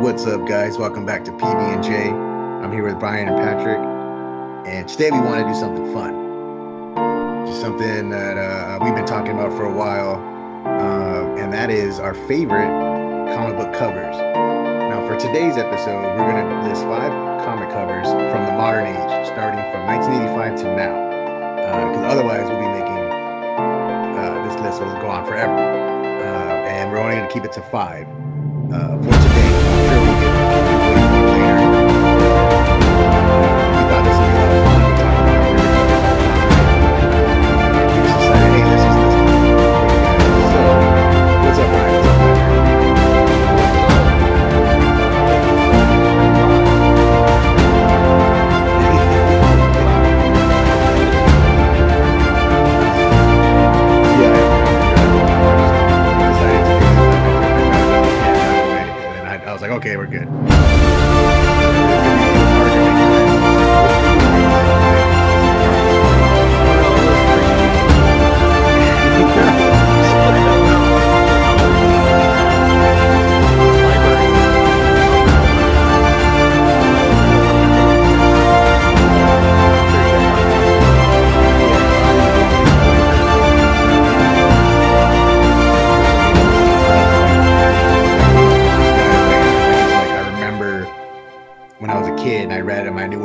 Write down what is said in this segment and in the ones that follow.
What's up, guys? Welcome back to PB and J. I'm here with Brian and Patrick, and today we want to do something fun, just something that uh, we've been talking about for a while, uh, and that is our favorite comic book covers. Now, for today's episode, we're going to list five comic covers from the modern age, starting from 1985 to now, because uh, otherwise we'll be making uh, this list will go on forever, uh, and we're only going to keep it to five for today.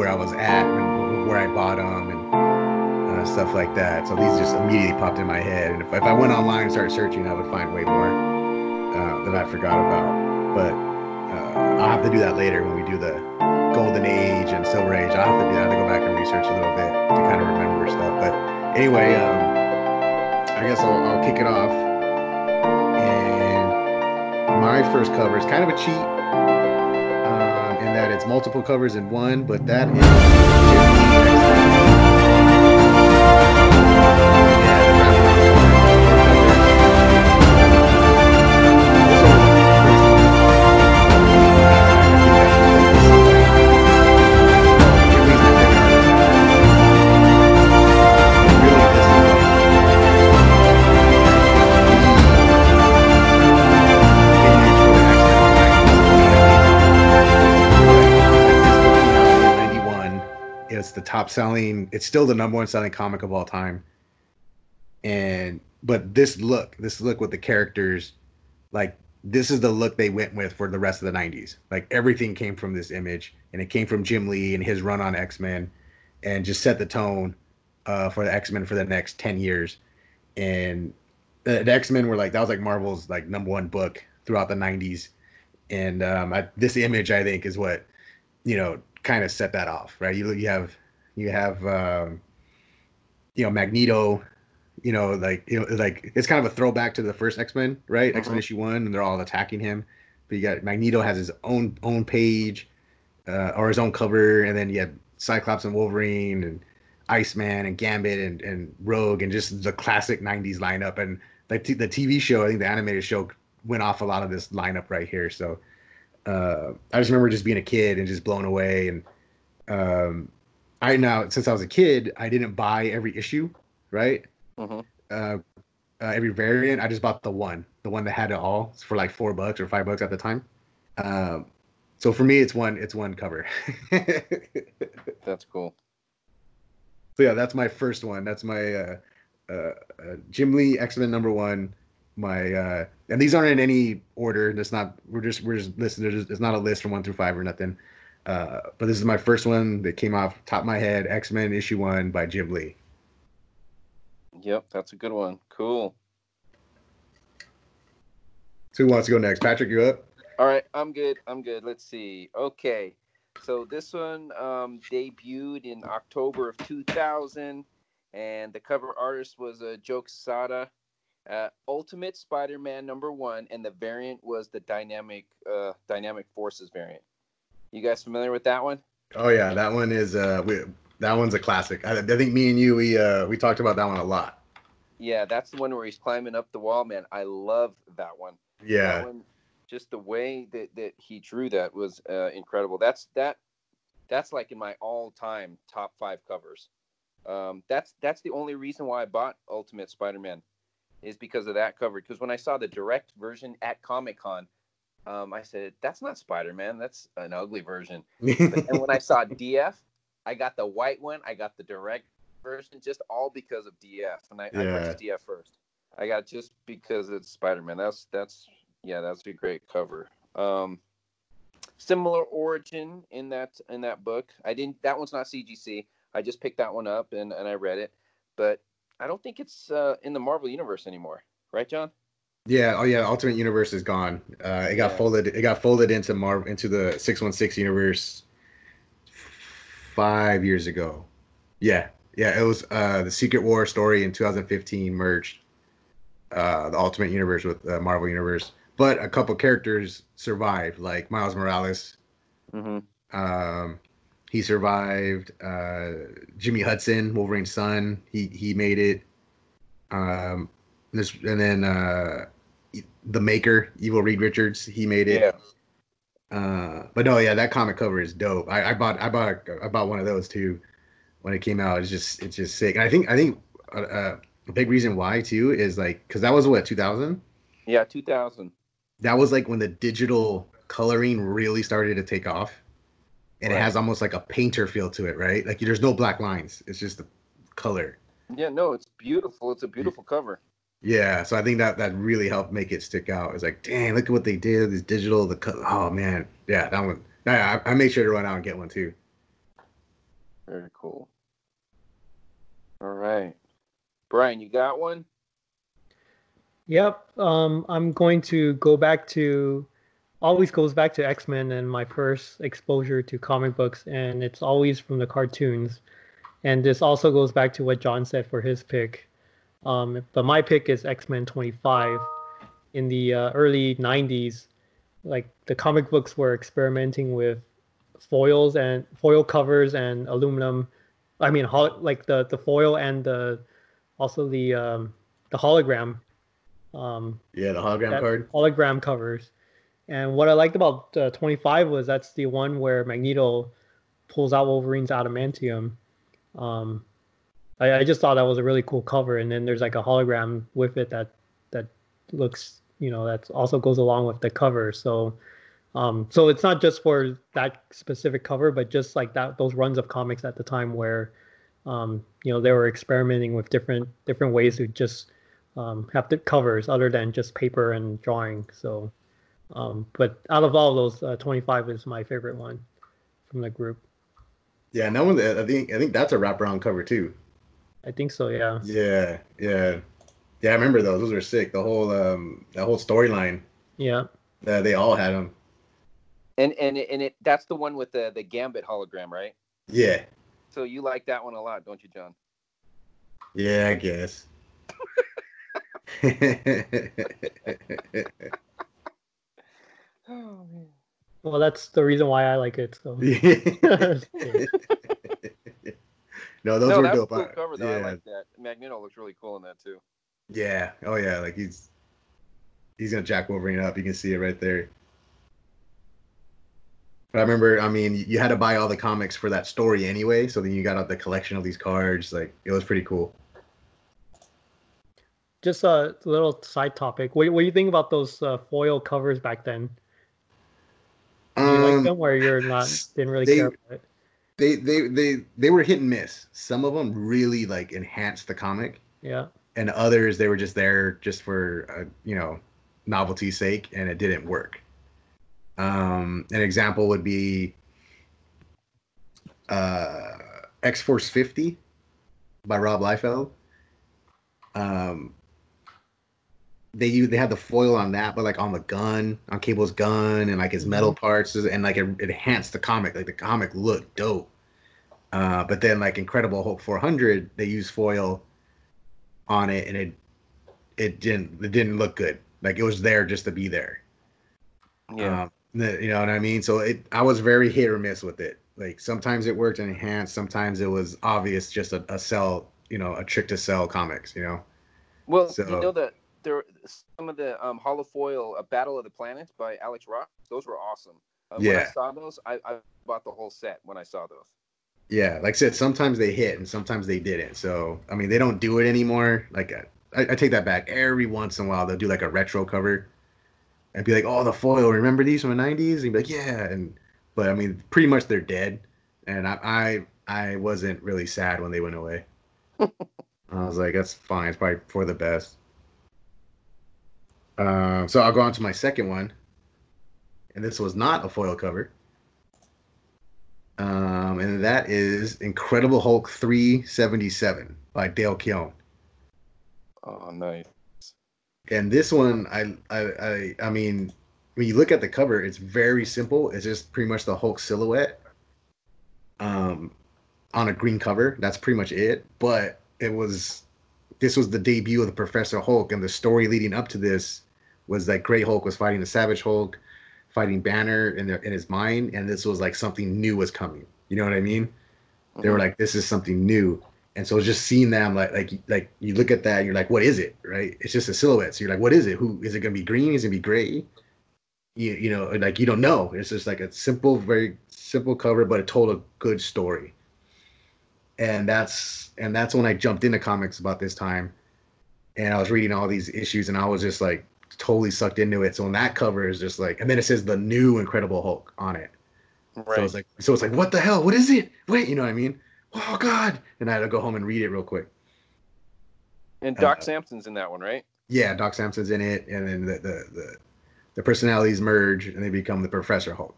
Where I was at and where I bought them and uh, stuff like that. So these just immediately popped in my head. And if, if I went online and started searching, I would find way more uh, that I forgot about. But uh, I'll have to do that later when we do the Golden Age and Silver Age. I'll have to do that. Go back and research a little bit to kind of remember stuff. But anyway, um, I guess I'll, I'll kick it off. And my first cover is kind of a cheat it's multiple covers in one, but that is the top selling. It's still the number one selling comic of all time. And but this look, this look with the characters, like this is the look they went with for the rest of the 90s. Like everything came from this image, and it came from Jim Lee and his run on X Men, and just set the tone uh, for the X Men for the next 10 years. And the, the X Men were like that was like Marvel's like number one book throughout the 90s, and um, I, this image I think is what you know kind of set that off, right? You you have you have um, you know Magneto, you know like you know like it's kind of a throwback to the first X Men, right? X Men issue one, and they're all attacking him. But you got Magneto has his own own page, uh, or his own cover, and then you have Cyclops and Wolverine and Iceman and Gambit and, and Rogue and just the classic '90s lineup. And like t- the TV show, I think the animated show went off a lot of this lineup right here. So uh, I just remember just being a kid and just blown away. And um, I now since I was a kid, I didn't buy every issue, right? hmm Uh, uh, every variant. I just bought the one, the one that had it all for like four bucks or five bucks at the time. Um, so for me, it's one, it's one cover. That's cool. So yeah, that's my first one. That's my uh, uh, uh, Jim Lee X Men number one. My uh, and these aren't in any order. That's not. We're just we're just listening. It's not a list from one through five or nothing. Uh, but this is my first one that came off top of my head. X Men issue one by Jim Lee. Yep, that's a good one. Cool. So who wants to go next? Patrick, you up? All right, I'm good. I'm good. Let's see. Okay. So this one um, debuted in October of 2000, and the cover artist was uh, Joe Quesada. Uh, Ultimate Spider-Man number one, and the variant was the Dynamic uh, Dynamic Forces variant. You guys familiar with that one? Oh yeah, that one is uh, we, that one's a classic. I, I think me and you we uh we talked about that one a lot. Yeah, that's the one where he's climbing up the wall, man. I love that one. Yeah, That one, just the way that, that he drew that was uh, incredible. That's that that's like in my all-time top five covers. Um, that's that's the only reason why I bought Ultimate Spider-Man is because of that cover. Because when I saw the direct version at Comic Con, um, I said, "That's not Spider Man. That's an ugly version." and when I saw DF, I got the white one. I got the direct version just all because of DF, and I, yeah. I purchased DF first. I got just because it's Spider Man. That's that's yeah, that's a great cover. Um, similar origin in that in that book. I didn't. That one's not CGC. I just picked that one up and and I read it, but I don't think it's uh, in the Marvel universe anymore, right, John? Yeah. Oh, yeah. Ultimate Universe is gone. Uh, it got yeah. folded. It got folded into Marvel into the six one six universe five years ago. Yeah. Yeah. It was uh, the Secret War story in 2015 merged uh, the Ultimate Universe with uh, Marvel Universe, but a couple characters survived, like Miles Morales. Mm-hmm. Um, he survived. Uh, Jimmy Hudson, Wolverine's son, he he made it. Um, this and then uh, the maker, Evil Reed Richards, he made it. Yeah. Uh, but no, yeah, that comic cover is dope. I, I bought I bought I bought one of those too when it came out. It's just it's just sick. And I think I think uh, uh a big reason why too is like because that was what 2000. Yeah, 2000. That was like when the digital coloring really started to take off, and right. it has almost like a painter feel to it, right? Like there's no black lines. It's just the color. Yeah, no, it's beautiful. It's a beautiful cover. Yeah, so I think that that really helped make it stick out. It's like, dang, look at what they did. This digital, the co- oh man, yeah, that one. Yeah, I, I made sure to run out and get one too. Very cool. All right. Brian, you got one? Yep. Um, I'm going to go back to always goes back to X Men and my first exposure to comic books, and it's always from the cartoons. And this also goes back to what John said for his pick. Um, but my pick is X Men 25. In the uh, early 90s, like the comic books were experimenting with foils and foil covers and aluminum. I mean, like the the foil and the also the um, the hologram. Um, yeah, the hologram card. Hologram covers. And what I liked about uh, 25 was that's the one where Magneto pulls out Wolverine's adamantium. Um, I, I, just thought that was a really cool cover, and then there's like a hologram with it that that looks, you know, that also goes along with the cover. So, um, so it's not just for that specific cover, but just like that those runs of comics at the time where um, you know they were experimenting with different different ways to just um, have the covers other than just paper and drawing. So, um, but out of all those, uh, 25 is my favorite one from the group. Yeah, and that one I think I think that's a wraparound cover too. I think so. Yeah. Yeah, yeah, yeah. I remember those. Those were sick. The whole um, that whole storyline. Yeah. Uh, they all had them. And and and it that's the one with the the Gambit hologram, right? Yeah. So you like that one a lot, don't you, John? Yeah, I guess. oh man. Well, that's the reason why I like it. So. no, those no, were dope. Cool cover, though. Yeah. I like that. Magneto looks really cool in that too. Yeah. Oh yeah. Like he's he's gonna jack Wolverine up. You can see it right there. But I remember, I mean, you had to buy all the comics for that story anyway. So then you got out the collection of these cards. Like it was pretty cool. Just a little side topic. What, what do you think about those uh, foil covers back then? Do you um, like them, or you're not didn't really they, care about it? They they they they were hit and miss. Some of them really like enhanced the comic. Yeah. And others they were just there just for uh, you know novelty's sake, and it didn't work. Um, an example would be uh, X Force 50 by Rob Liefeld. Um, they they had the foil on that, but like on the gun, on Cable's gun, and like his metal mm-hmm. parts, and like it, it enhanced the comic. Like the comic looked dope. Uh, but then like Incredible Hulk 400, they used foil on it, and it it didn't it didn't look good. Like it was there just to be there. Yeah. Um, you know what I mean? So it, I was very hit or miss with it. Like sometimes it worked and enhanced, sometimes it was obvious, just a, a sell, you know, a trick to sell comics, you know. Well, so, you know that there some of the um, holofoil, a Battle of the Planets by Alex Ross. Those were awesome. Uh, yeah. When I saw those, I, I bought the whole set when I saw those. Yeah, like I said, sometimes they hit and sometimes they didn't. So I mean, they don't do it anymore. Like I, I take that back. Every once in a while, they'll do like a retro cover and be like, "Oh, the foil. Remember these from the '90s?" And be like, "Yeah." And but I mean, pretty much they're dead, and I I, I wasn't really sad when they went away. I was like, "That's fine. It's probably for the best." Uh, so I'll go on to my second one, and this was not a foil cover. Um, and that is Incredible Hulk 377 by Dale Keown. Oh, nice. And this one, I, I, I, I mean, when you look at the cover, it's very simple. It's just pretty much the Hulk silhouette, um, on a green cover. That's pretty much it. But it was, this was the debut of the Professor Hulk, and the story leading up to this was that Gray Hulk was fighting the Savage Hulk, fighting Banner in their in his mind, and this was like something new was coming. You know what I mean? Mm-hmm. They were like, this is something new. And so just seeing them like like like you look at that and you're like, what is it? Right? It's just a silhouette. So you're like, what is it? Who is it gonna be green? Is it gonna be gray? You you know, like you don't know. It's just like a simple, very simple cover, but it told a good story. And that's and that's when I jumped into comics about this time. And I was reading all these issues and I was just like totally sucked into it. So on that cover is just like and then it says the new Incredible Hulk on it. Right. So it's like so it's like what the hell? What is it? Wait, you know what I mean? oh god and i had to go home and read it real quick and doc uh, samson's in that one right yeah doc samson's in it and then the the the, the personalities merge and they become the professor hulk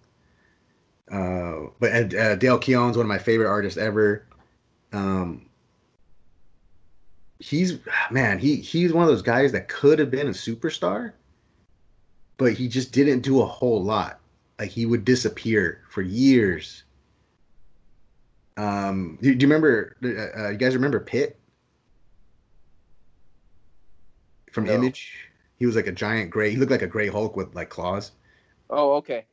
uh, but uh, dale keown's one of my favorite artists ever um, he's man he he's one of those guys that could have been a superstar but he just didn't do a whole lot like he would disappear for years um, do, do you remember? Uh, uh, you guys remember Pitt from no. Image? He was like a giant gray. He looked like a gray Hulk with like claws. Oh, okay.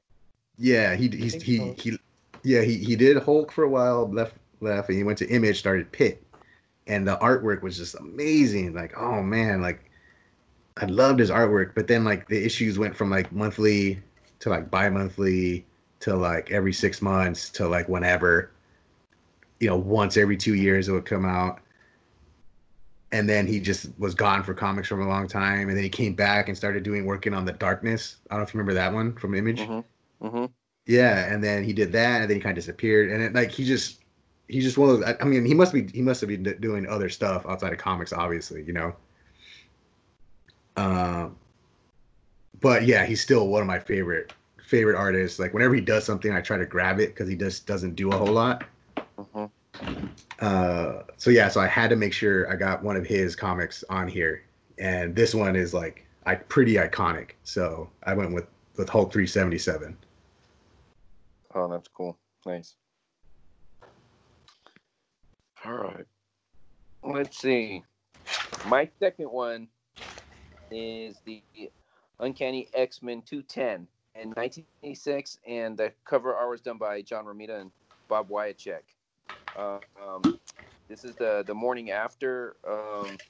Yeah, he he he, so. he yeah he he did Hulk for a while, left left, and he went to Image, started Pitt, and the artwork was just amazing. Like, oh man, like I loved his artwork, but then like the issues went from like monthly to like bi-monthly to like every six months to like whenever you know, once every two years it would come out. And then he just was gone for comics for a long time. And then he came back and started doing working on the Darkness. I don't know if you remember that one from Image. Mm-hmm. Mm-hmm. Yeah, and then he did that, and then he kind of disappeared. And it, like he just, he's just one of those. I mean, he must be, he must have been doing other stuff outside of comics, obviously, you know. Um, but yeah, he's still one of my favorite favorite artists. Like whenever he does something, I try to grab it because he just doesn't do a whole lot. Mm-hmm. Uh, so yeah, so I had to make sure I got one of his comics on here, and this one is like I pretty iconic. So I went with with Hulk 377. Oh, that's cool. Nice. All right. Let's see. My second one is the Uncanny X Men 210 in 1986, and the cover art was done by John Romita and Bob Wiacek. Uh, um, this is the the morning after. Um,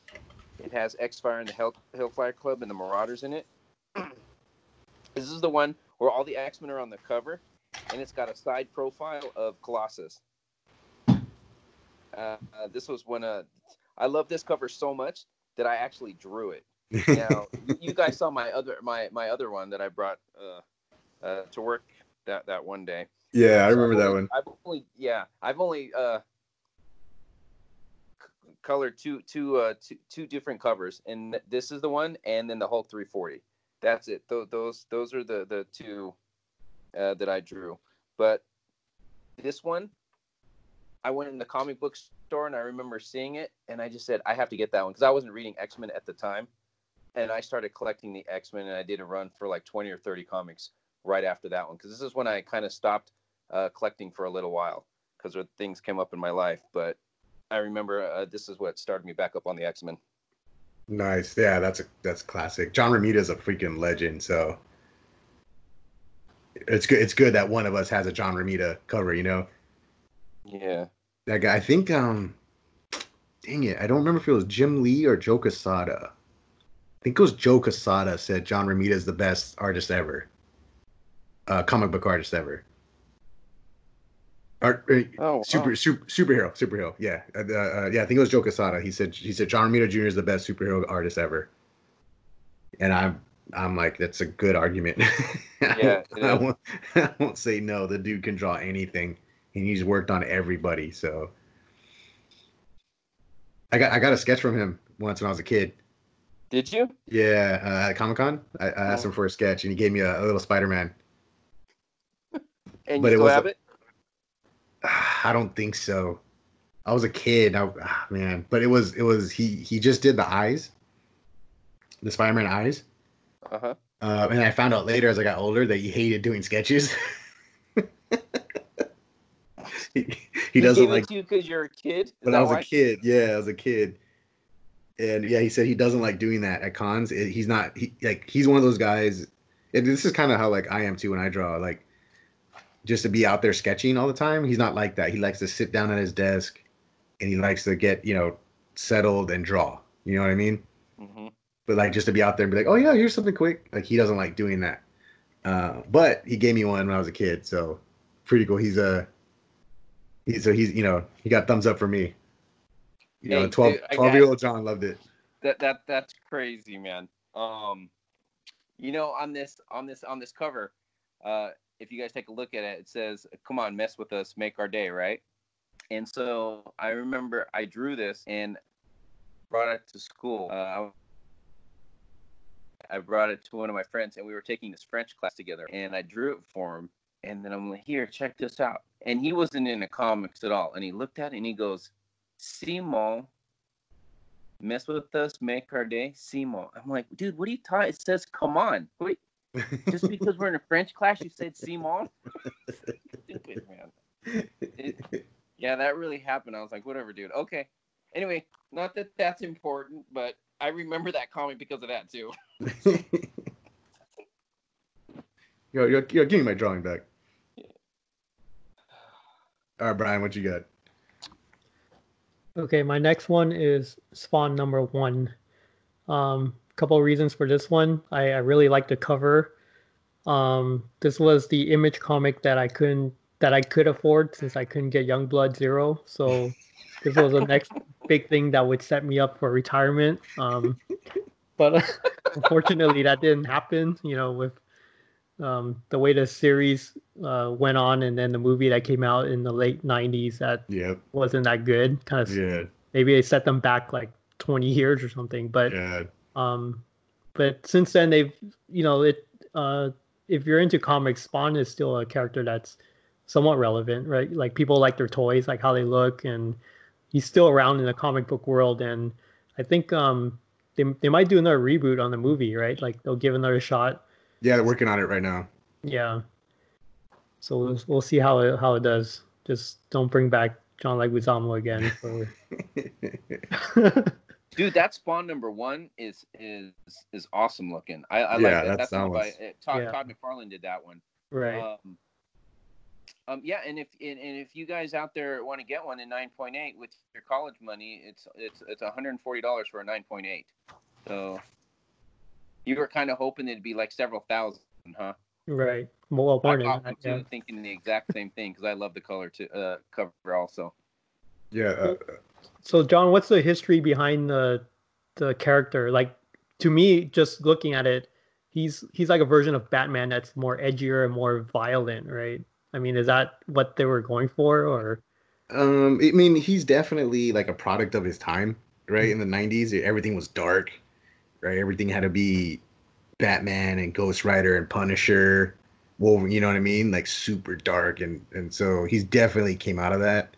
it has X Fire and the Hell, Hellfire Club and the Marauders in it. this is the one where all the X Men are on the cover, and it's got a side profile of Colossus. Uh, this was when uh, I love this cover so much that I actually drew it. Now you guys saw my other my my other one that I brought uh, uh, to work that that one day. Yeah, I remember that one. I've only yeah, I've only uh colored two two uh two, two different covers and this is the one and then the Hulk 340. That's it. Those those those are the the two uh, that I drew. But this one I went in the comic book store and I remember seeing it and I just said I have to get that one because I wasn't reading X-Men at the time. And I started collecting the X-Men and I did a run for like 20 or 30 comics right after that one because this is when I kind of stopped uh, collecting for a little while because things came up in my life. But I remember uh, this is what started me back up on the X Men. Nice, yeah, that's a that's classic. John Romita is a freaking legend, so it's good. It's good that one of us has a John Romita cover, you know. Yeah. That guy, I think. Um, dang it, I don't remember if it was Jim Lee or Joe Quesada. I think it was Joe Quesada said John Romita is the best artist ever, uh, comic book artist ever. Art, uh, oh, super, oh. super, superhero, superhero. Yeah, uh, uh, yeah. I think it was Joe Quesada. He said he said John Romita Jr. is the best superhero artist ever, and I'm I'm like, that's a good argument. Yeah, I, won't, I won't say no. The dude can draw anything, and he's worked on everybody. So I got I got a sketch from him once when I was a kid. Did you? Yeah, uh, at Comic Con, I, I asked him for a sketch, and he gave me a, a little Spider Man. And But you still have it? I don't think so. I was a kid. I, ah, man, but it was it was he he just did the eyes, the Spider Man eyes. Uh huh. Uh, and I found out later as I got older that he hated doing sketches. he, he doesn't like you because you're a kid. Is when I was why? a kid. Yeah, I was a kid. And yeah, he said he doesn't like doing that at cons. It- he's not he like he's one of those guys. And this is kind of how like I am too when I draw. Like just to be out there sketching all the time. He's not like that. He likes to sit down at his desk and he likes to get you know settled and draw. You know what I mean? Mhm. But like just to be out there and be like, oh yeah, here's something quick. Like he doesn't like doing that. Uh, but he gave me one when I was a kid, so pretty cool. He's a so he's you know he got thumbs up for me. You Hey, know, 12, 12 year old John loved it. That that that's crazy, man. Um, you know, on this on this on this cover, uh, if you guys take a look at it, it says, "Come on, mess with us, make our day," right? And so I remember I drew this and brought it to school. Uh, I brought it to one of my friends, and we were taking this French class together. And I drew it for him, and then I'm like, "Here, check this out." And he wasn't in into comics at all, and he looked at it and he goes, "Simon." mess with us, make our day, Simon. I'm like, dude, what are you talking? It says, come on. What, just because we're in a French class, you said Simon? Stupid, man. It- yeah, that really happened. I was like, whatever, dude. Okay. Anyway, not that that's important, but I remember that comic because of that too. yo, yo, yo, give me my drawing back. All right, Brian, what you got? Okay, my next one is Spawn number one. Um, couple of reasons for this one. I, I really like the cover. Um, this was the image comic that I couldn't that I could afford since I couldn't get Youngblood Zero. So this was the next big thing that would set me up for retirement. Um, but unfortunately, that didn't happen. You know, with um, the way the series uh, went on, and then the movie that came out in the late '90s that Yep. wasn't that good. Kind of Yeah. maybe they set them back like 20 years or something. But Yeah. um, but since then they've you know it uh, if you're into comics, Spawn is still a character that's somewhat relevant, right? Like people like their toys, like how they look, and he's still around in the comic book world. And I think um, they they might do another reboot on the movie, right? Like they'll give another shot. Yeah, they're working on it right now. Yeah. So we'll, we'll see how it how it does. Just don't bring back John Leguizamo again. For... Dude, that Spawn number one is is is awesome looking. I, I Yeah, like that. that That's not by sounds- Todd, Yeah. Todd McFarlane did that one. right. Um, um, yeah, and if and, and if you guys out there want to get one in 9.8 with your college money, it's it's it's 140 dollars for a 9.8. So you were kind of hoping it'd be like several thousand, huh? Right. Well, I more than bought that, one yeah. thinking the exact same thing because I love the color to uh, cover also. Yeah. Uh, So, John, what's the history behind the the character? Like, to me, just looking at it, he's he's like a version of Batman that's more edgier and more violent, right? I mean, is that what they were going for, or Um, I mean, he's definitely like a product of his time, right? In the '90s, everything was dark, right? Everything had to be Batman and Ghost Rider and Punisher, Wolverine. You know what I mean? Like super dark, and and so he's definitely came out of that.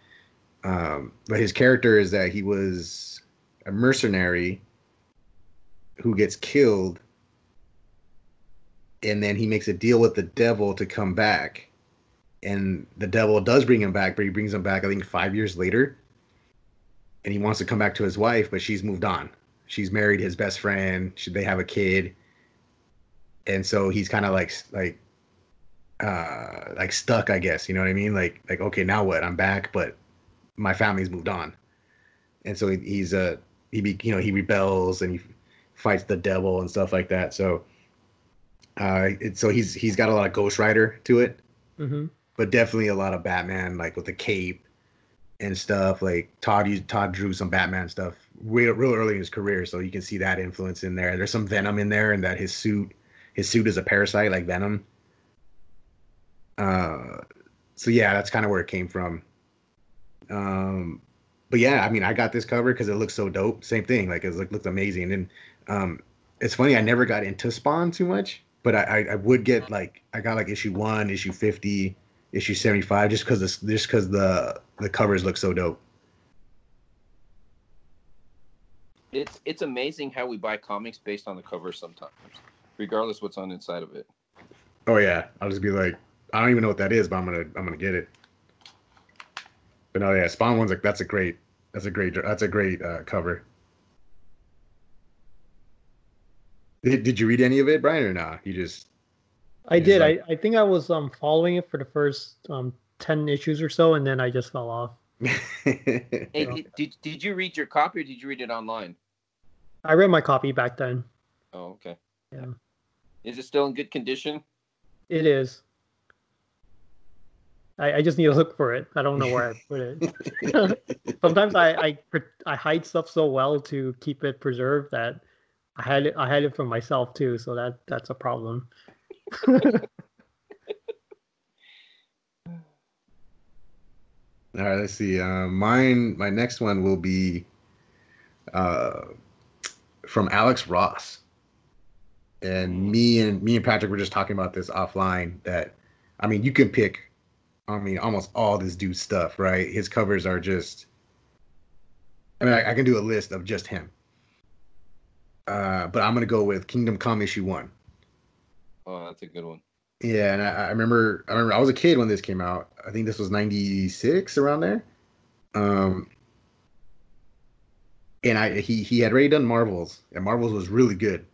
Um, but his character is that he was a mercenary who gets killed, and then he makes a deal with the devil to come back and the devil does bring him back, but he brings him back, I think, five years later. And he wants to come back to his wife, but she's moved on. She's married his best friend. Should they have a kid? And so he's kind of like like uh like stuck, I guess. You know what I mean? Like like okay, now what? I'm back, but my family's moved on. And so he, he's uh he be you know he rebels and he fights the devil and stuff like that. So uh it, so he's he's got a lot of Ghost Rider to it Mhm. but definitely a lot of Batman, like with the cape and stuff. Like Todd used, Todd drew some Batman stuff real real early in his career, so you can see that influence in there. There's some Venom in there, and that his suit his suit is a parasite like Venom. Uh, so yeah, that's kind of where it came from. Um, but yeah, I mean, I got this cover because it looks so dope. Same thing, like it looked, looked amazing. And um, it's funny, I never got into Spawn too much, but I, I, I would get like I got like issue one, issue fifty, issue seventy five, just because this just because the the covers look so dope. It's it's amazing how we buy comics based on the cover sometimes, regardless what's on inside of it. Oh yeah, I'll just be like, I don't even know what that is, but I'm gonna I'm gonna get it. But no, yeah, Spawn one's like that's a great that's a great that's a great uh, cover. Did, did you read any of it, Brian, or not? You just I did. Like... I, I think I was um following it for the first um ten issues or so, and then I just fell off. hey, did, did, did you read your copy or did you read it online? I read my copy back then. Oh, okay. Yeah. Is it still in good condition? It is. I, I just need to look for it. I don't know where I put it. Sometimes I, I I hide stuff so well to keep it preserved that I had it I had it for myself too, so that that's a problem. All right, let's see. Uh, mine, my next one will be uh, from Alex Ross. And mm-hmm. me and me and Patrick were just talking about this offline. That I mean, you can pick, I mean, almost all this dude's stuff, right? His covers are just. I mean, I, I can do a list of just him. Uh, but I'm gonna go with Kingdom Come issue one. Oh, that's a good one. Yeah, and I, I, remember I remember I was a kid when this came out. I think this was '96 around there. Um, and I he he had already done Marvels, and Marvels was really good.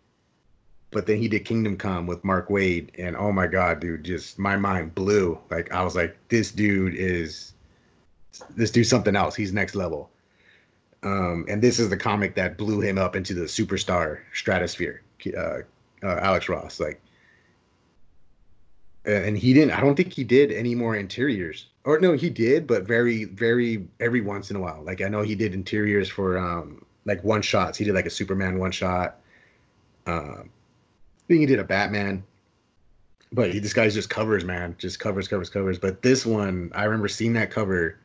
But then he did Kingdom Come with Mark Waid, and oh my god, dude, just my mind blew. Like I was like, this dude is this dude's something else. He's next level. Um, and this is the comic that blew him up into the superstar stratosphere. Uh, uh, Alex Ross, like and he didn't. I don't think he did any more interiors. Or no, he did, but very, very every once in a while. Like I know he did interiors for um like one shots. He did like a Superman one shot. Um, I think he did a Batman. But he, this guy's just covers, man, just covers, covers, covers. But this one, I remember seeing that cover,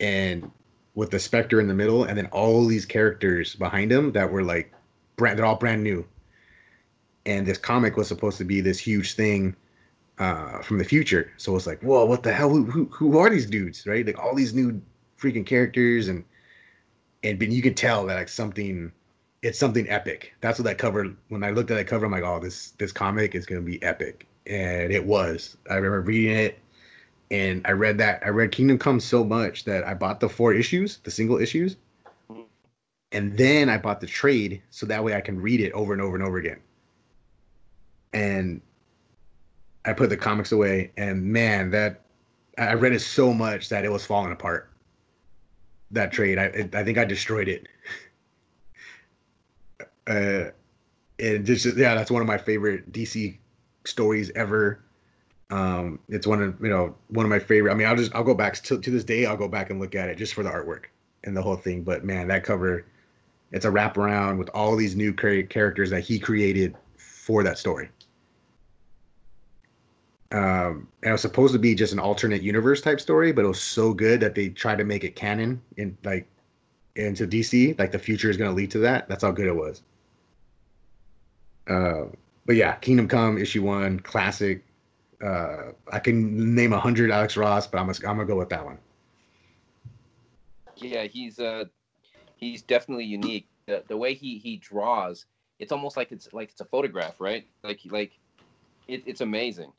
and with the Spectre in the middle, and then all these characters behind him that were like brand, they're all brand new and this comic was supposed to be this huge thing uh, from the future. So it's like, whoa, what the hell? Who, who, who are these dudes, right? Like all these new freaking characters, and and but you can tell that like something, it's something epic. That's what that cover. When I looked at that cover, I'm like, oh, this this comic is gonna be epic, and it was. I remember reading it, and I read that I read Kingdom Come so much that I bought the four issues, the single issues, and then I bought the trade so that way I can read it over and over and over again and I put the comics away, and man, that I read it so much that it was falling apart. That trade, I I think I destroyed it. uh, and just yeah, that's one of my favorite DC stories ever. Um, it's one of you know one of my favorite. I mean, I'll just I'll go back to to this day. I'll go back and look at it just for the artwork and the whole thing. But man, that cover, it's a wraparound with all these new characters that he created for that story um, and it was supposed to be just an alternate universe type story, but it was so good that they tried to make it canon in like into DC. Like the future is going to lead to that. That's how good it was. Uh, but yeah, Kingdom Come issue one, classic. Uh, I can name a hundred Alex Ross, but I'm gonna, I'm gonna go with that one. Yeah, he's uh, he's definitely unique. The, the way he he draws, it's almost like it's like it's a photograph, right? Like like, it, it's amazing.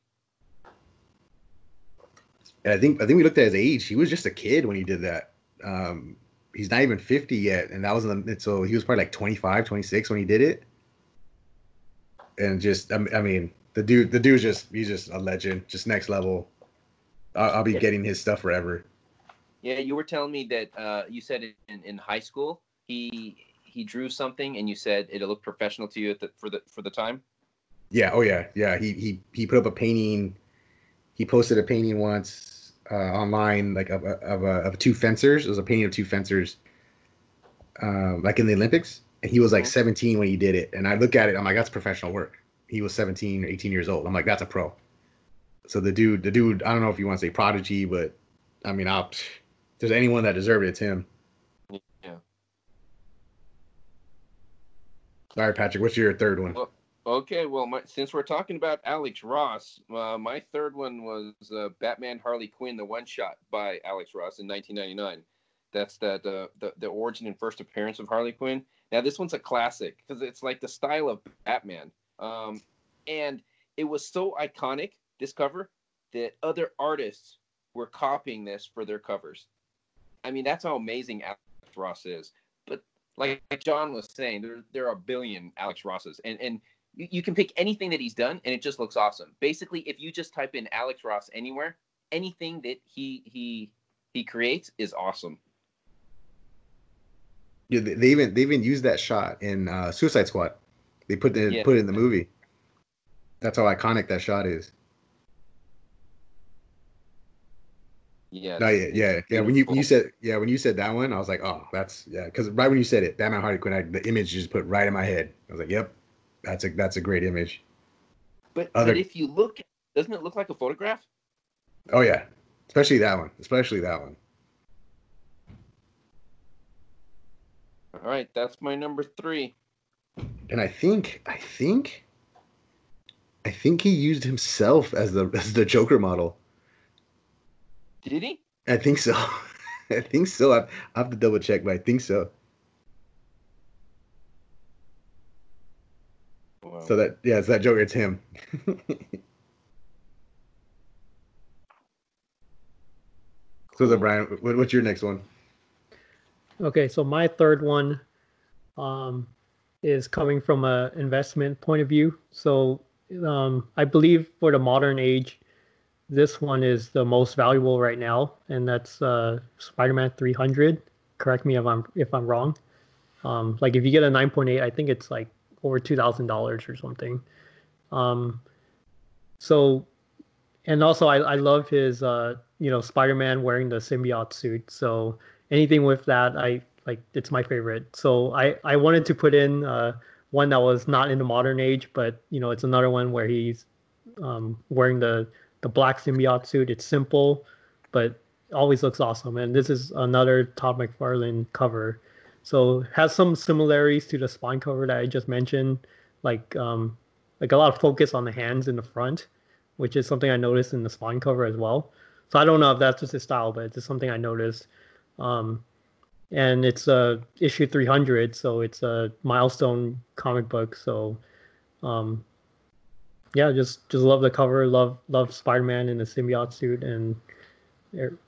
And I think I think we looked at his age. He was just a kid when he did that. Um, he's not even 50 yet, and that was in the so he was probably like 25, 26 when he did it. And just I mean, the dude the dude's just he's just a legend, just next level. I'll, I'll be yeah. getting his stuff forever. Yeah, you were telling me that uh, you said in, in high school he he drew something and you said it looked professional to you the, for the for the time. Yeah. Oh yeah. Yeah. He he he put up a painting. He posted a painting once uh, online, like of, of, of two fencers. It was a painting of two fencers, um, like in the Olympics. And he was like Mhm. 17 when he did it. And I look at it, I'm like, that's professional work. He was 17 or 18 years old. I'm like, that's a pro. So the dude, the dude, I don't know if you want to say prodigy, but I mean, I'll, if there's anyone that deserved it, it's him. Yeah. All right, Patrick, what's your third one? Well, Okay, well, my, since we're talking about Alex Ross, uh, my third one was uh, Batman Harley Quinn, the one shot by Alex Ross in 1999. That's that uh, the the origin and first appearance of Harley Quinn. Now this one's a classic because it's like the style of Batman, um, and it was so iconic this cover that other artists were copying this for their covers. I mean, that's how amazing Alex Ross is. But like, John was saying, there there are a billion Alex Rosses, and and you, you can pick anything that he's done and it just looks awesome. Basically, if you just type in Alex Ross anywhere, anything that he he he creates is awesome. Yeah, they, they even they even used that shot in uh, Suicide Squad. They put the Yeah. put it in the movie. That's how iconic that shot is. Yeah. No, yeah, yeah, yeah. When you when you said yeah, when you said that one, I was like, oh, that's yeah. Because right when you said it, Batman Harley Quinn, I, the image just put right in my head. I was like, yep, that's a that's a great image. but, other- but if you look, doesn't it look like a photograph? Oh yeah, especially that one, especially that one. All right, that's my number three. And I think I think I think he used himself as the as the Joker model. Did he? I think so. I think so. I, I have to double check, but I think so. Wow. So that yeah, it's that Joker. It's him. so, the Cool. Brian, what, what's your next one? Okay, so my third one um, is coming from a investment point of view. So um, I believe for the modern age, this one is the most valuable right now, and that's uh, Spider-Man 300. Correct me if I'm if I'm wrong. Um, like if you get a 9.8, I think it's like over two thousand dollars or something. Um, so, and also I, I love his uh, you know Spider-Man wearing the symbiote suit. So anything with that i like it's my favorite so i i wanted to put in uh one that was not in the modern age but you know it's another one where he's um wearing the the black symbiote suit it's simple but always looks awesome and this is another todd mcfarlane cover so has some similarities to the spawn cover that i just mentioned like um like a lot of focus on the hands in the front which is something i noticed in the spawn cover as well so i don't know if that's just his style but it's just something i noticed um, and it's uh, issue 300, so it's a milestone comic book. So, um, yeah, just just love the cover, love love Spider-Man in the symbiote suit, and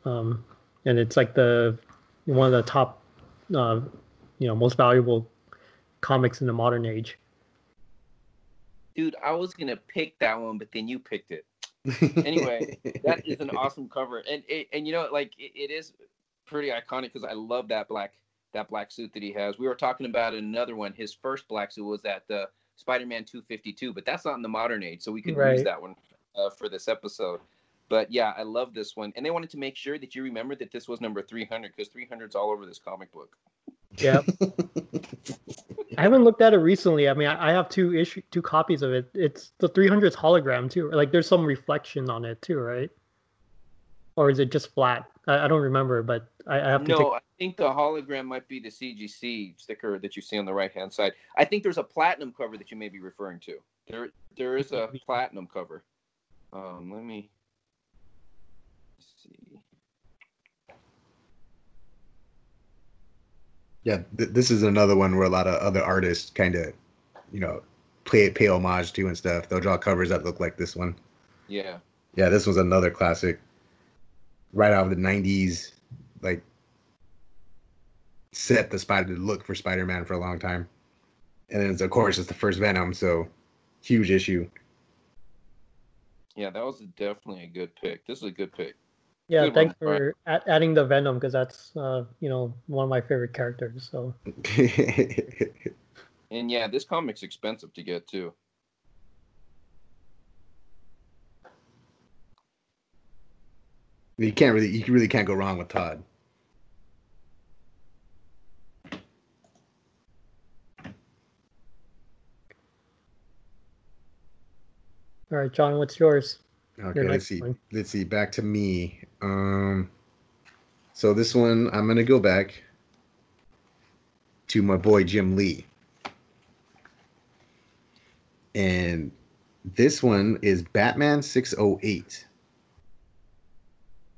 um, and it's like the one of the top, uh, you know, most valuable comics in the modern age. Dude, I was gonna pick that one, but then you picked it. Anyway, That is an awesome cover, and it, and you know, like it, it is pretty iconic because I love that black that black suit that he has. We were talking about another one. His first black suit was that uh, Spider-Man 252, but that's not in the modern age, so we could use that one uh, for this episode. But yeah, I love this one, and they wanted to make sure that you remember that this was number 300 because 300's all over this comic book. Yeah, I haven't looked at it recently. I mean, I, I have two issue two copies of it. It's the 300's hologram too. Like, there's some reflection on it too, right? Or is it just flat? I, I don't remember, but I, I have to. No, take, I think the hologram might be the CGC sticker that you see on the right hand side. I think there's a platinum cover that you may be referring to. There, there is a platinum cover. Um, let me see. Yeah, th- this is another one where a lot of other artists kind of, you know, pay pay homage to and stuff. They'll draw covers that look like this one. Yeah, Yeah, this was another classic, right out of the '90s. Like, set the spider look for Spider-Man for a long time, and then of course it's the first Venom, so huge issue. yeah, that was definitely a good pick. This is a good pick. Yeah, good thanks one, for add, adding the Venom because that's uh, you know one of my favorite characters. So And yeah, this comic's expensive to get too. You can't really, you really can't go wrong with Todd. All right, John, what's yours? Okay, let's see. one. Let's see. Back to me. Um, so this one, I'm gonna go back to my boy Jim Lee, and this one is Batman 608.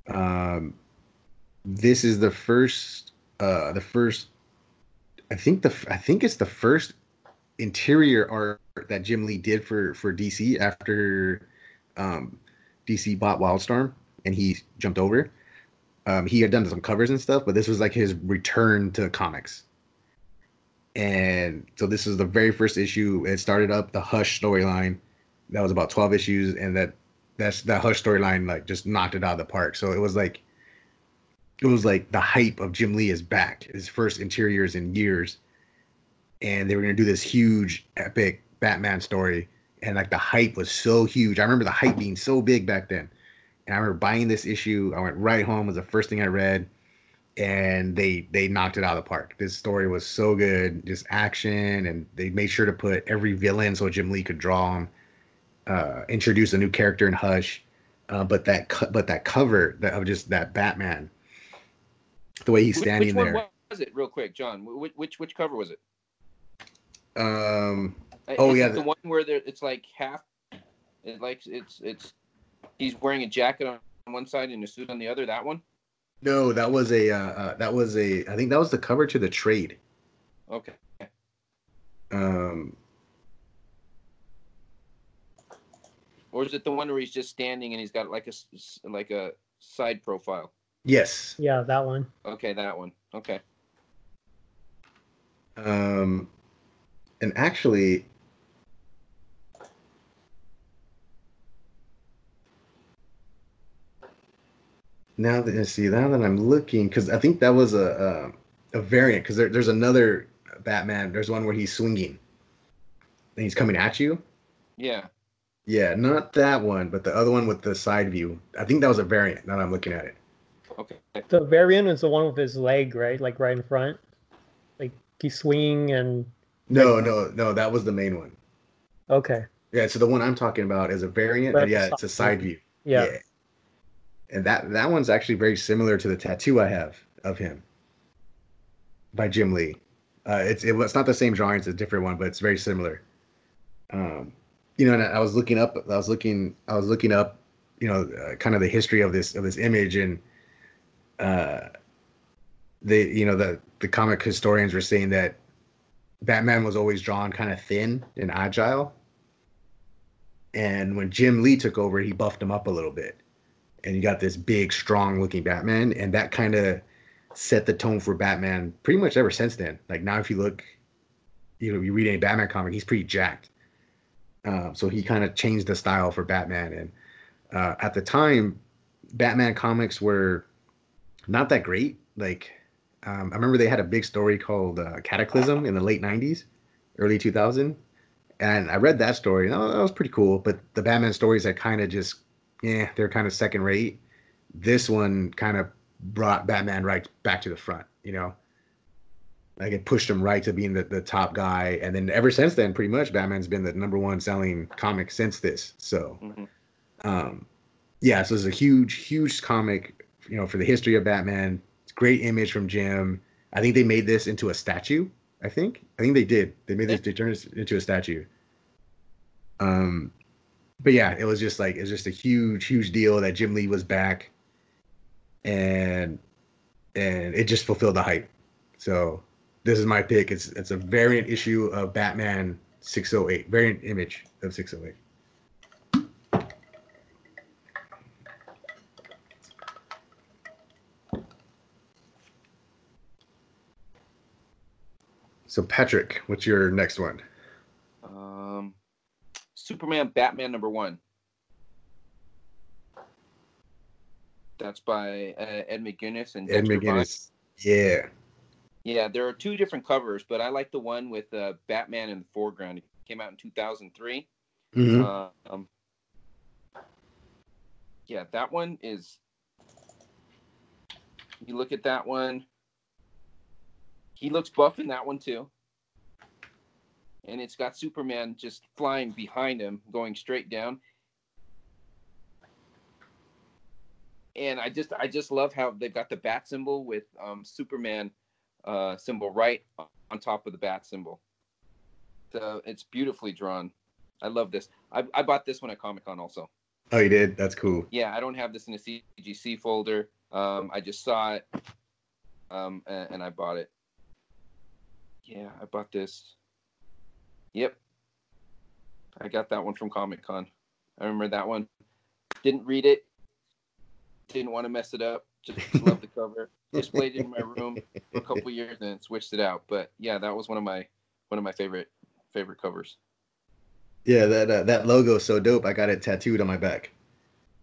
Um, this is the first, uh, the first. I think the I think it's the first interior art that Jim Lee did for for DC after um, DC bought Wildstorm and he jumped over. Um, he had done some covers and stuff, but this was like his return to comics. And so this is the very first issue. It started up the Hush storyline. That was about 12 issues, and that that's that Hush storyline like just knocked it out of the park. So it was like it was like the hype of Jim Lee is back, his first interiors in years. And they were gonna do this huge epic Batman story and like the hype was so huge. I remember the hype being so big back then. And I remember buying this issue. I went right home. It was the first thing I read, and they they knocked it out of the park. This story was so good, just action, and they made sure to put every villain so Jim Lee could draw him. Uh, introduce a new character in Hush, uh, but that co- but that cover that of just that Batman, the way he's Which, standing which one there. was it, real quick, John? Which which, which cover was it? Um, Oh, is yeah, it the the- one where there, it's like half. It like it's it's he's wearing a jacket on one side and a suit on the other. That one. no, that was a uh, uh, that was a I think that was the cover to the trade. Okay. Um, Or is it the one where he's just standing and he's got like a like a side profile? yes, Yeah, that one. Okay, that one. Okay. Um, and actually, now that I see now that I'm looking, because I think that was a a, a variant. Because there, there's another Batman. There's one where he's swinging, and he's coming at you. Yeah. Yeah, not that one, but the other one with the side view. I think that was a variant. Now that I'm looking at it. Okay. The variant is the one with his leg, right? Like right in front. Like he's swinging and No, no, no. That was the main one. okay. Yeah, so the one I'm talking about is a variant, Right, but yeah, it's a side side view. Yeah. And that that one's actually very similar to the tattoo I have of him by Jim Lee. Uh, it's it, it's not the same drawing; it's a different one, but it's very similar. Um, you know, and I was looking up, I was looking, I was looking up, you know, uh, kind of the history of this of this image, and uh, the you know the the comic historians were saying that Batman was always drawn kind of thin and agile, and when Jim Lee took over, he buffed him up a little bit and you got this big, strong looking Batman, and that kind of set the tone for Batman pretty much ever since then. Like now, if you look, you know, you read any Batman comic, he's pretty jacked. Um, so he kind of changed the style for Batman, and uh, at the time, Batman comics were not that great. Like um, I remember they had a big story called uh, Cataclysm in the late '90s, early 2000, and I read that story. And that was pretty cool. But the Batman stories that kind of just yeah, they're kind of second rate. This one kind of brought Batman right back to the front, you know. Like it pushed him right to being the, the top guy. And then ever since then, pretty much Batman's been the number one selling comic since this. So hmm um yeah, so it's a huge, huge comic, you know, for the history of Batman. It's a great image from Jim. I think they made this into a statue. I think. I think they did. They made this they turned this into a statue. Um but yeah, it was just like it was just a huge, huge deal that Jim Lee was back, and and it just fulfilled the hype. So this is my pick. It's it's a variant issue of Batman 608, variant image of 608. So Patrick, what's your next one? Um, Superman, Batman number one. That's by uh, Ed McGuinness and Ed Dexter Vines. Yeah. Yeah, there are two different covers, but I like the one with uh, Batman in the foreground. It came out in 2003. Mhm. Uh, um, yeah, that one is You look at that one. He looks buff in that one too. And it's got Superman just flying behind him, going straight down. And I just I just love how they've got the bat symbol with um, Superman uh, symbol right on top of the bat symbol. So it's beautifully drawn. I love this. I, I bought this one at Comic Con also. Oh, you did? That's cool. Yeah, I don't have this in a CGC folder. Um, I just saw it, um, and, and I bought it. Yeah, I bought this. Yep, I got that one from Comic Con. I remember that one. Didn't read it. Didn't want to mess it up. Just love the cover. Displayed it in my room for a couple years and switched it out. But yeah, that was one of my one of my favorite favorite covers. Yeah, that uh, that logo is so dope. I got it tattooed on my back.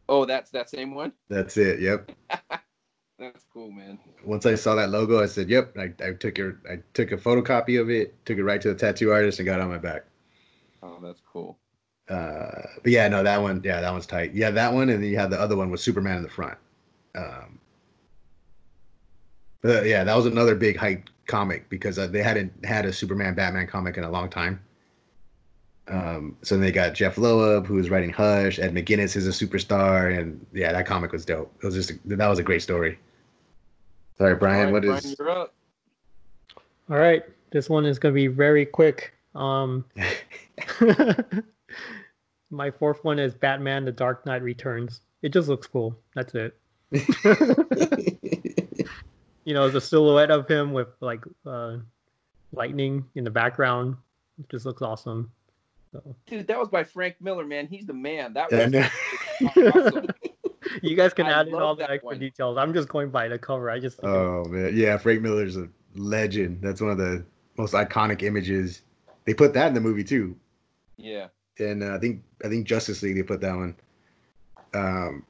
Oh, that's that same one. That's it. Yep. that's cool, man. Once I saw that logo, I said, "Yep." I, I took your I took a photocopy of it, took it right to the tattoo artist, and got it on my back. Oh, that's cool. Uh, but yeah, no, that one, yeah, that one's tight. Yeah, that one, and then you have the other one with Superman in the front. Um, but yeah, that was another big hype comic because uh, they hadn't had a Superman Batman comic in a long time. Um, so they got Jeph Loeb, who was writing Hush. Ed McGuinness is a superstar, and yeah, that comic was dope. It was just a, that was a great story. Sorry, Brian. What is? Brian, All right, this one is gonna be very quick. Um, my fourth one is Batman: The Dark Knight Returns. It just looks cool. That's it. you know, the silhouette of him with like uh, lightning in the background it just looks awesome. So. Dude, that was by Frank Miller, man. He's the man. That was awesome. You guys can I add in all the extra one. details. I'm just going by the cover. I just Oh man. Yeah, Frank Miller's a legend. That's one of the most iconic images. They put that in the movie too. Yeah. And uh, I think I think Justice League they put that one. Um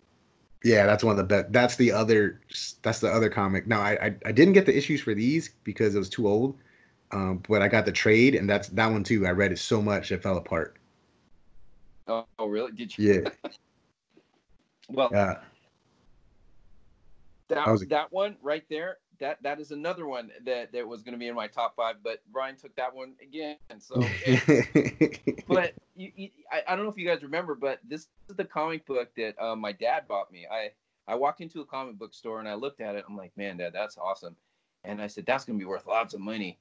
yeah, that's one of the best. That's the other. That's the other comic. Now, I, I, I didn't get the issues for these because it was too old. Um, but I got the trade, and that's that one too. I read it so much it fell apart. Oh, oh really? Did you? Yeah. well, yeah. That was a... that one right there. That that is another one that that was going to be in my top five, but Brian took that one again. So, but you, you, I, I don't know if you guys remember, but this is the comic book that um, my dad bought me. I I walked into a comic book store and I looked at it. I'm like, man, dad, that's awesome. And I said, that's gonna be worth lots of money.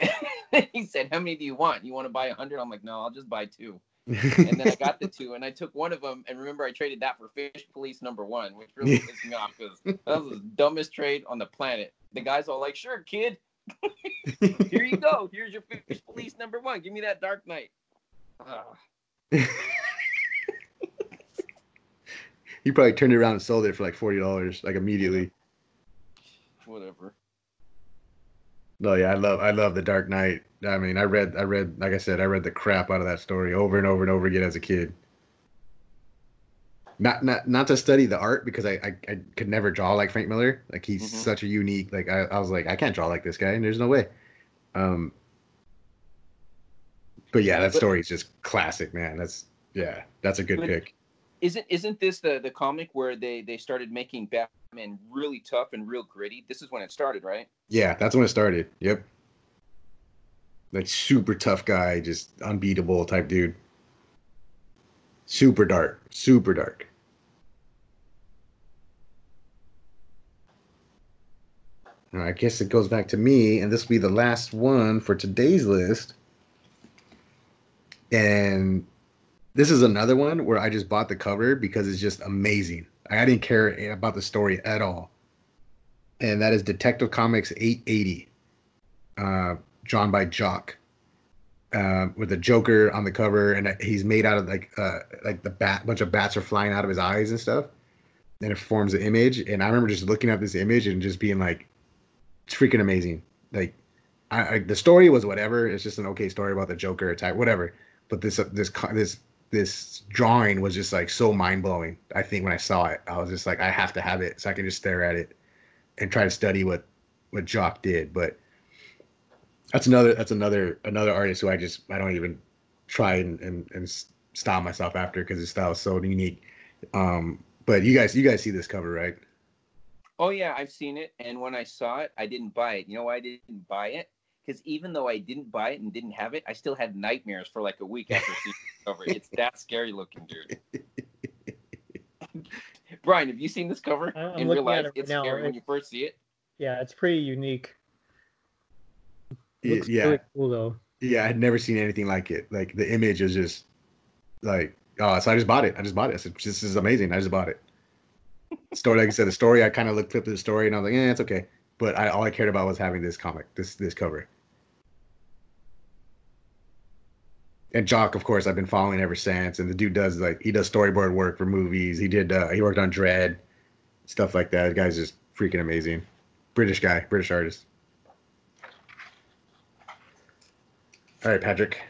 he said, "How many do you want? You want to buy a hundred? I'm like, "No, I'll just buy two. And then I got the two, and I took one of them. And remember, I traded that for Fish Police number one, which really pissed me off because that was the dumbest trade on the planet. The guy's all like, "Sure, kid, here you go. Here's your Fish Police number one. Give me that Dark Knight." Ah. he probably turned it around and sold it for like forty dollars, like immediately. Whatever. No, yeah, I love I love the Dark Knight. I mean, I read I read like I said, I read the crap out of that story over and over and over again as a kid. Not not not to study the art because I I, I could never draw like Frank Miller. Like he's mm-hmm. such a unique. Like I, I was like I can't draw like this guy, and there's no way. Um. But yeah, that story is just classic, man. That's yeah, that's a good pick. Isn't isn't this the the comic where they they started making Batman really tough and real gritty? This is when it started, right? Yeah, that's when it started. Yep. Like super tough guy, just unbeatable type dude. Super dark, super dark. I guess it goes back to me, and this will be the last one for today's list. And this is another one where I just bought the cover because it's just amazing. I didn't care about the story at all and that is Detective Comics 880, uh, drawn by Jock, uh, with the Joker on the cover, and he's made out of like uh, like the bat, bunch of bats are flying out of his eyes and stuff, and it forms an image. And I remember just looking at this image and just being like, it's freaking amazing. Like, I, I the story was whatever. It's just an okay story about the Joker type, whatever. But this uh, this this this drawing was just like so mind blowing. I think when I saw it, I was just like, I have to have it so I can just stare at it and try to study what what Jock did. But that's another that's another another artist who I just I don't even try and and, and style myself after because his style is so unique. Um, but you guys you guys see this cover right? Oh yeah, I've seen it, and when I saw it, I didn't buy it. You know why I didn't buy it? Because even though I didn't buy it and didn't have it, I still had nightmares for like a week after seeing cover. It's that scary looking, dude. Brian, have you seen this cover I- I'm in real life? it It's now. scary when you first see it. Yeah, it's pretty unique. Y- Looks yeah, really cool though. yeah. I had never seen anything like it. Like the image is just like oh, so I just bought it. I just bought it. I said, this is amazing. I just bought it. Story, like I said, the story. I kind of looked flipped the story, and I was like, yeah, it's okay. But I all I cared about was having this comic, this this cover. And Jock, of course, I've been following ever since. And the dude does like he does storyboard work for movies. He did uh, he worked on Dredd, stuff like that. The guy's just freaking amazing. British guy, British artist. All right, Patrick.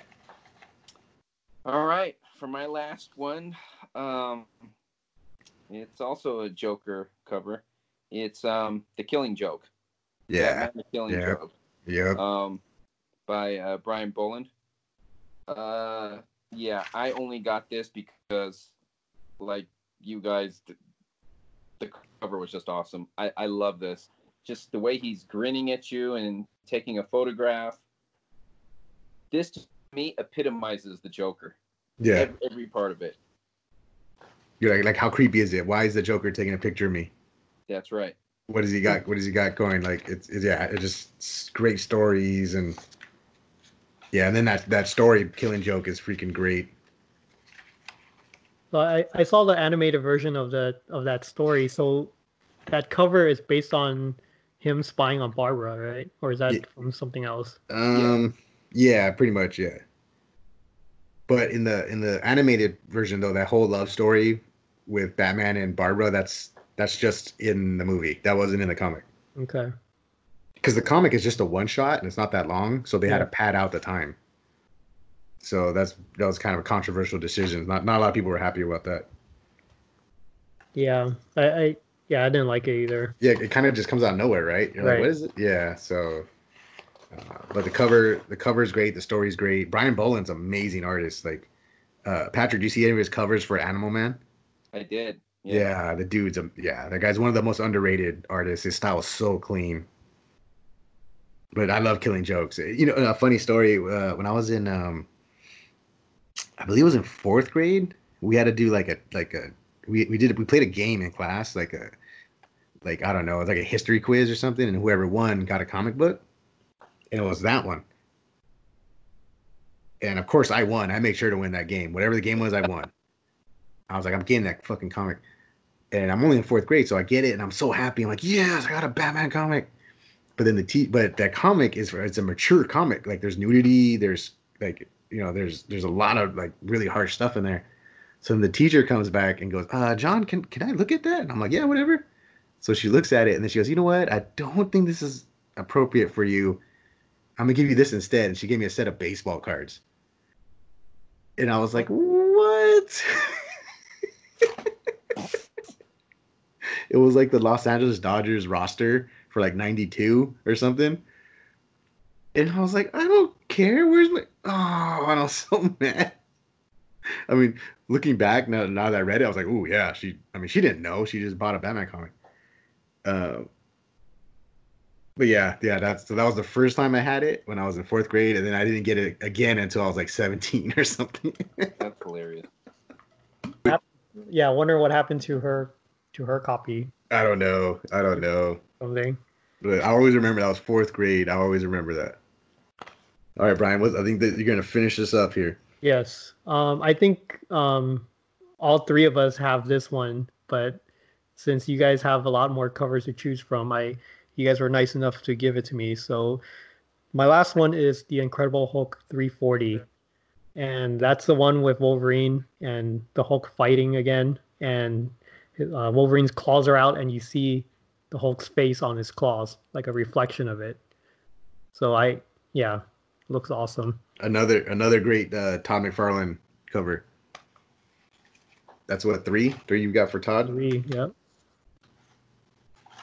All right, for my last one, um, it's also a Joker cover. It's um, The Killing Joke. Yeah. Batman, The Killing yeah. Joke. Yep. um, by uh, Brian Bolland. Uh, yeah, I only got this because, like you guys, th- the cover was just awesome. I, I love this. Just the way he's grinning at you and taking a photograph. This to me epitomizes the Joker. Yeah. Every, every part of it. You're like, like, how creepy is it? Why is the Joker taking a picture of me? That's right. What does he got? What does he got going? Like, it's, it's yeah, it's just great stories and yeah, and then that that story, Killing Joke, is freaking great. So I, I saw the animated version of the of that story. So that cover is based on him spying on Barbara, right? Or is that Yeah. from something else? Um, yeah. pretty much, yeah. But in the in the animated version, though, that whole love story with Batman and Barbara, that's that's just in the movie. That wasn't in the comic. Okay. Because the comic is just a one shot and it's not that long, so they had to pad out the time. So that's that was kind of a controversial decision. Not not a lot of people were happy about that. Yeah. I, I yeah, I didn't like it either. Yeah, it kind of just comes out of nowhere, right? You're Right. like, what is it? Yeah. So, uh, but the cover the cover is great. The story's great. Brian Bolland's amazing artist. Like, uh, Patrick, do you see any of his covers for Animal Man? I did. Yeah, the dude's a, yeah, that guy's one of the most underrated artists. His style is so clean. But I love killing jokes. You know, a funny story. Uh, when I was in, um, I believe it was in fourth grade, we had to do like a like a we we did we played a game in class like a like I don't know, like a history quiz or something, and whoever won got a comic book, and it was that one. And of course, I won. I made sure to win that game. Whatever the game was, I won. I was like, I'm getting that fucking comic. And I'm only in fourth grade, so I get it, and I'm so happy. I'm like, yes, I got a Batman comic. But then the t, but that comic is it's a mature comic. Like there's nudity, there's like you know, there's there's a lot of like really harsh stuff in there. So then the teacher comes back and goes, uh, John, can can I look at that? And I'm like, yeah, whatever. So she looks at it and then she goes, you know what? I don't think this is appropriate for you. I'm gonna give you this instead. And she gave me a set of baseball cards. And I was like, what? it was like the Los Angeles Dodgers roster for like 92 or something. And I was like, I don't care. Where's my. Oh, and I was so mad. I mean, looking back now, now that I read it, I was like, oh, yeah. She, I mean, she didn't know. She just bought a Batman comic. Uh, but yeah, yeah, that's so that was the first time I had it when I was in fourth grade, and then I didn't get it again until I was like 17 or something. That's hilarious. Yeah, I wonder what happened to her to her copy I don't know. I don't know. Someday. But I always remember that was fourth grade. I always remember that. All right, Brian. What, I think that you're gonna finish this up here. Yes. Um, I think um, all three of us have this one, but since you guys have a lot more covers to choose from, I you guys were nice enough to give it to me. So my last one is the Incredible Hulk 340, and that's the one with Wolverine and the Hulk fighting again, and uh, Wolverine's claws are out, and you see the Hulk's face on his claws, like a reflection of it. So I, yeah, looks awesome. Another another great uh, Todd McFarlane cover. That's what three three you got for Todd. Three, yep.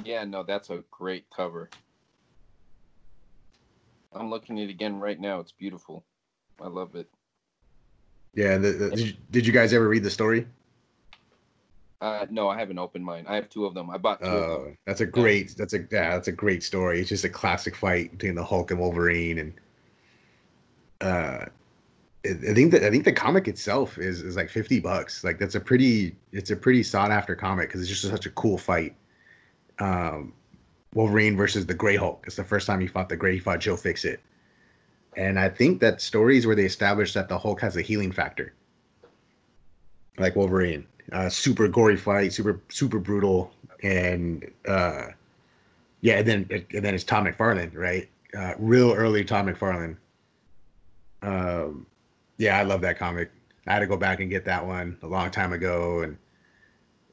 Yeah, no, that's a great cover. I'm looking at it again right now. It's beautiful. I love it. Yeah. The, the, did, you, did you guys ever read the story? Uh, no, I haven't opened mine. I have two of them. I bought two Oh, that's a great. That's a yeah. That's a great story. It's just a classic fight between the Hulk and Wolverine, and uh, I think that I think the comic itself is is like fifty bucks. Like that's a pretty. It's a pretty sought after comic because it's just such a cool fight. Um, Wolverine versus the Gray Hulk. It's the first time he fought the Gray. He fought Joe Fixit, and I think that stories where they establish that the Hulk has a healing factor, like Wolverine. Uh, super gory fight, super super brutal, and uh, yeah, and then and then it's Tom McFarlane, right? Uh, real early Tom McFarlane. Um, yeah, I love that comic. I had to go back and get that one a long time ago, and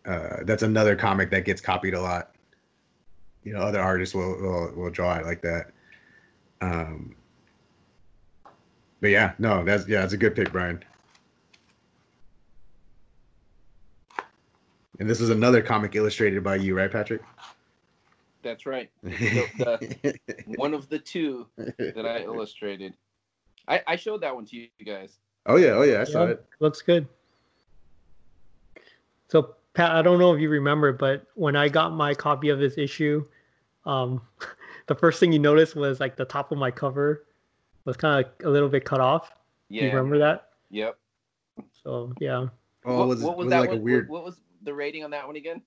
uh, that's another comic that gets copied a lot. You know, other artists will will, will draw it like that. Um, but yeah, no, that's yeah, that's a good pick, Brian. And this is another comic illustrated by you, right, Patrick? That's right. the- One of the two that I illustrated. I, I showed that one to you guys. oh yeah, oh yeah, I saw Yeah. it. Looks good. So Pat, I don't know if you remember, but when I got my copy of this issue, um, the first thing you noticed was like the top of my cover was kind of a little bit cut off. Yeah. You remember that? Yep. So yeah, Oh, what, was, what was, was that like one? a weird? What, what was the rating on that one again?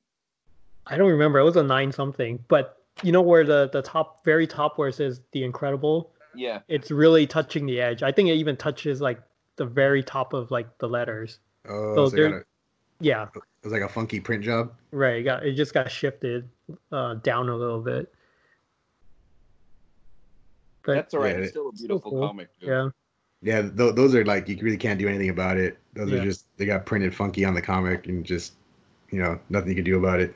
I don't remember. It was a nine something, but you know where the the top, very top, where it says the Incredible, Yeah. it's really touching the edge. I think it even touches like the very top of like the letters. Oh, so so it, there- got a- it was like a funky print job. right. It got it just got shifted uh, down a little bit. But That's all right. yeah, it's still a still beautiful cool. comic. dude. yeah, Yeah, th- those are like you really can't do anything about it. Those Yeah. are just they got printed funky on the comic and just you know nothing you can do about it.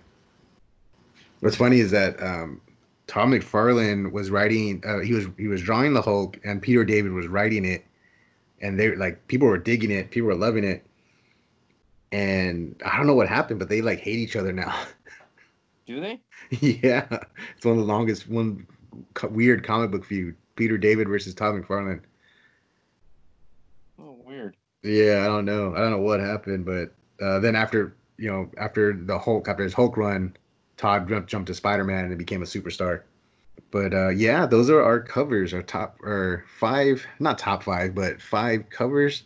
What's funny is that um, Tom McFarlane was writing. Uh, he was he was drawing the Hulk, and Peter David was writing it, and they like people were digging it, people were loving it, and I don't know what happened, but they like hate each other now. Do they? yeah, it's one of the longest one co- weird comic book feud. Peter David versus Tom McFarlane. Oh, weird. Yeah, I don't know. I don't know what happened, but uh, then after you know after the Hulk after his Hulk run, Todd jumped, jumped to Spider Man and became a superstar. But uh, yeah, those are our covers, our top or five, not top five, but five covers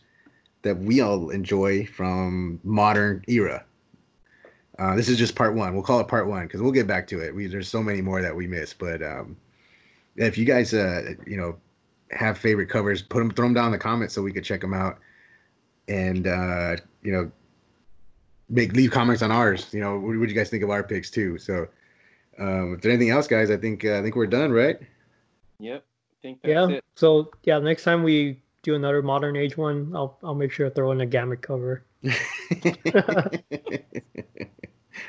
that we all enjoy from modern era. Uh, this is just part one. We'll call it part one because we'll get back to it. We there's so many more that we missed, but um, if you guys uh, you know have favorite covers, put them throw them down in the comments so we could check them out and uh, you know make leave comments on ours. You know, what would you guys think of our picks too? So, um, if there's anything else, guys, I think uh, I think we're done, right? Yep. I think that's yeah. it. So yeah, next time we do another modern age one, I'll I'll make sure to throw in a gamut cover.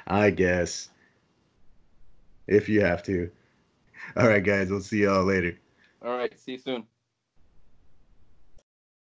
I guess if you have to. All right, guys, we'll see y'all later. All right. See you soon.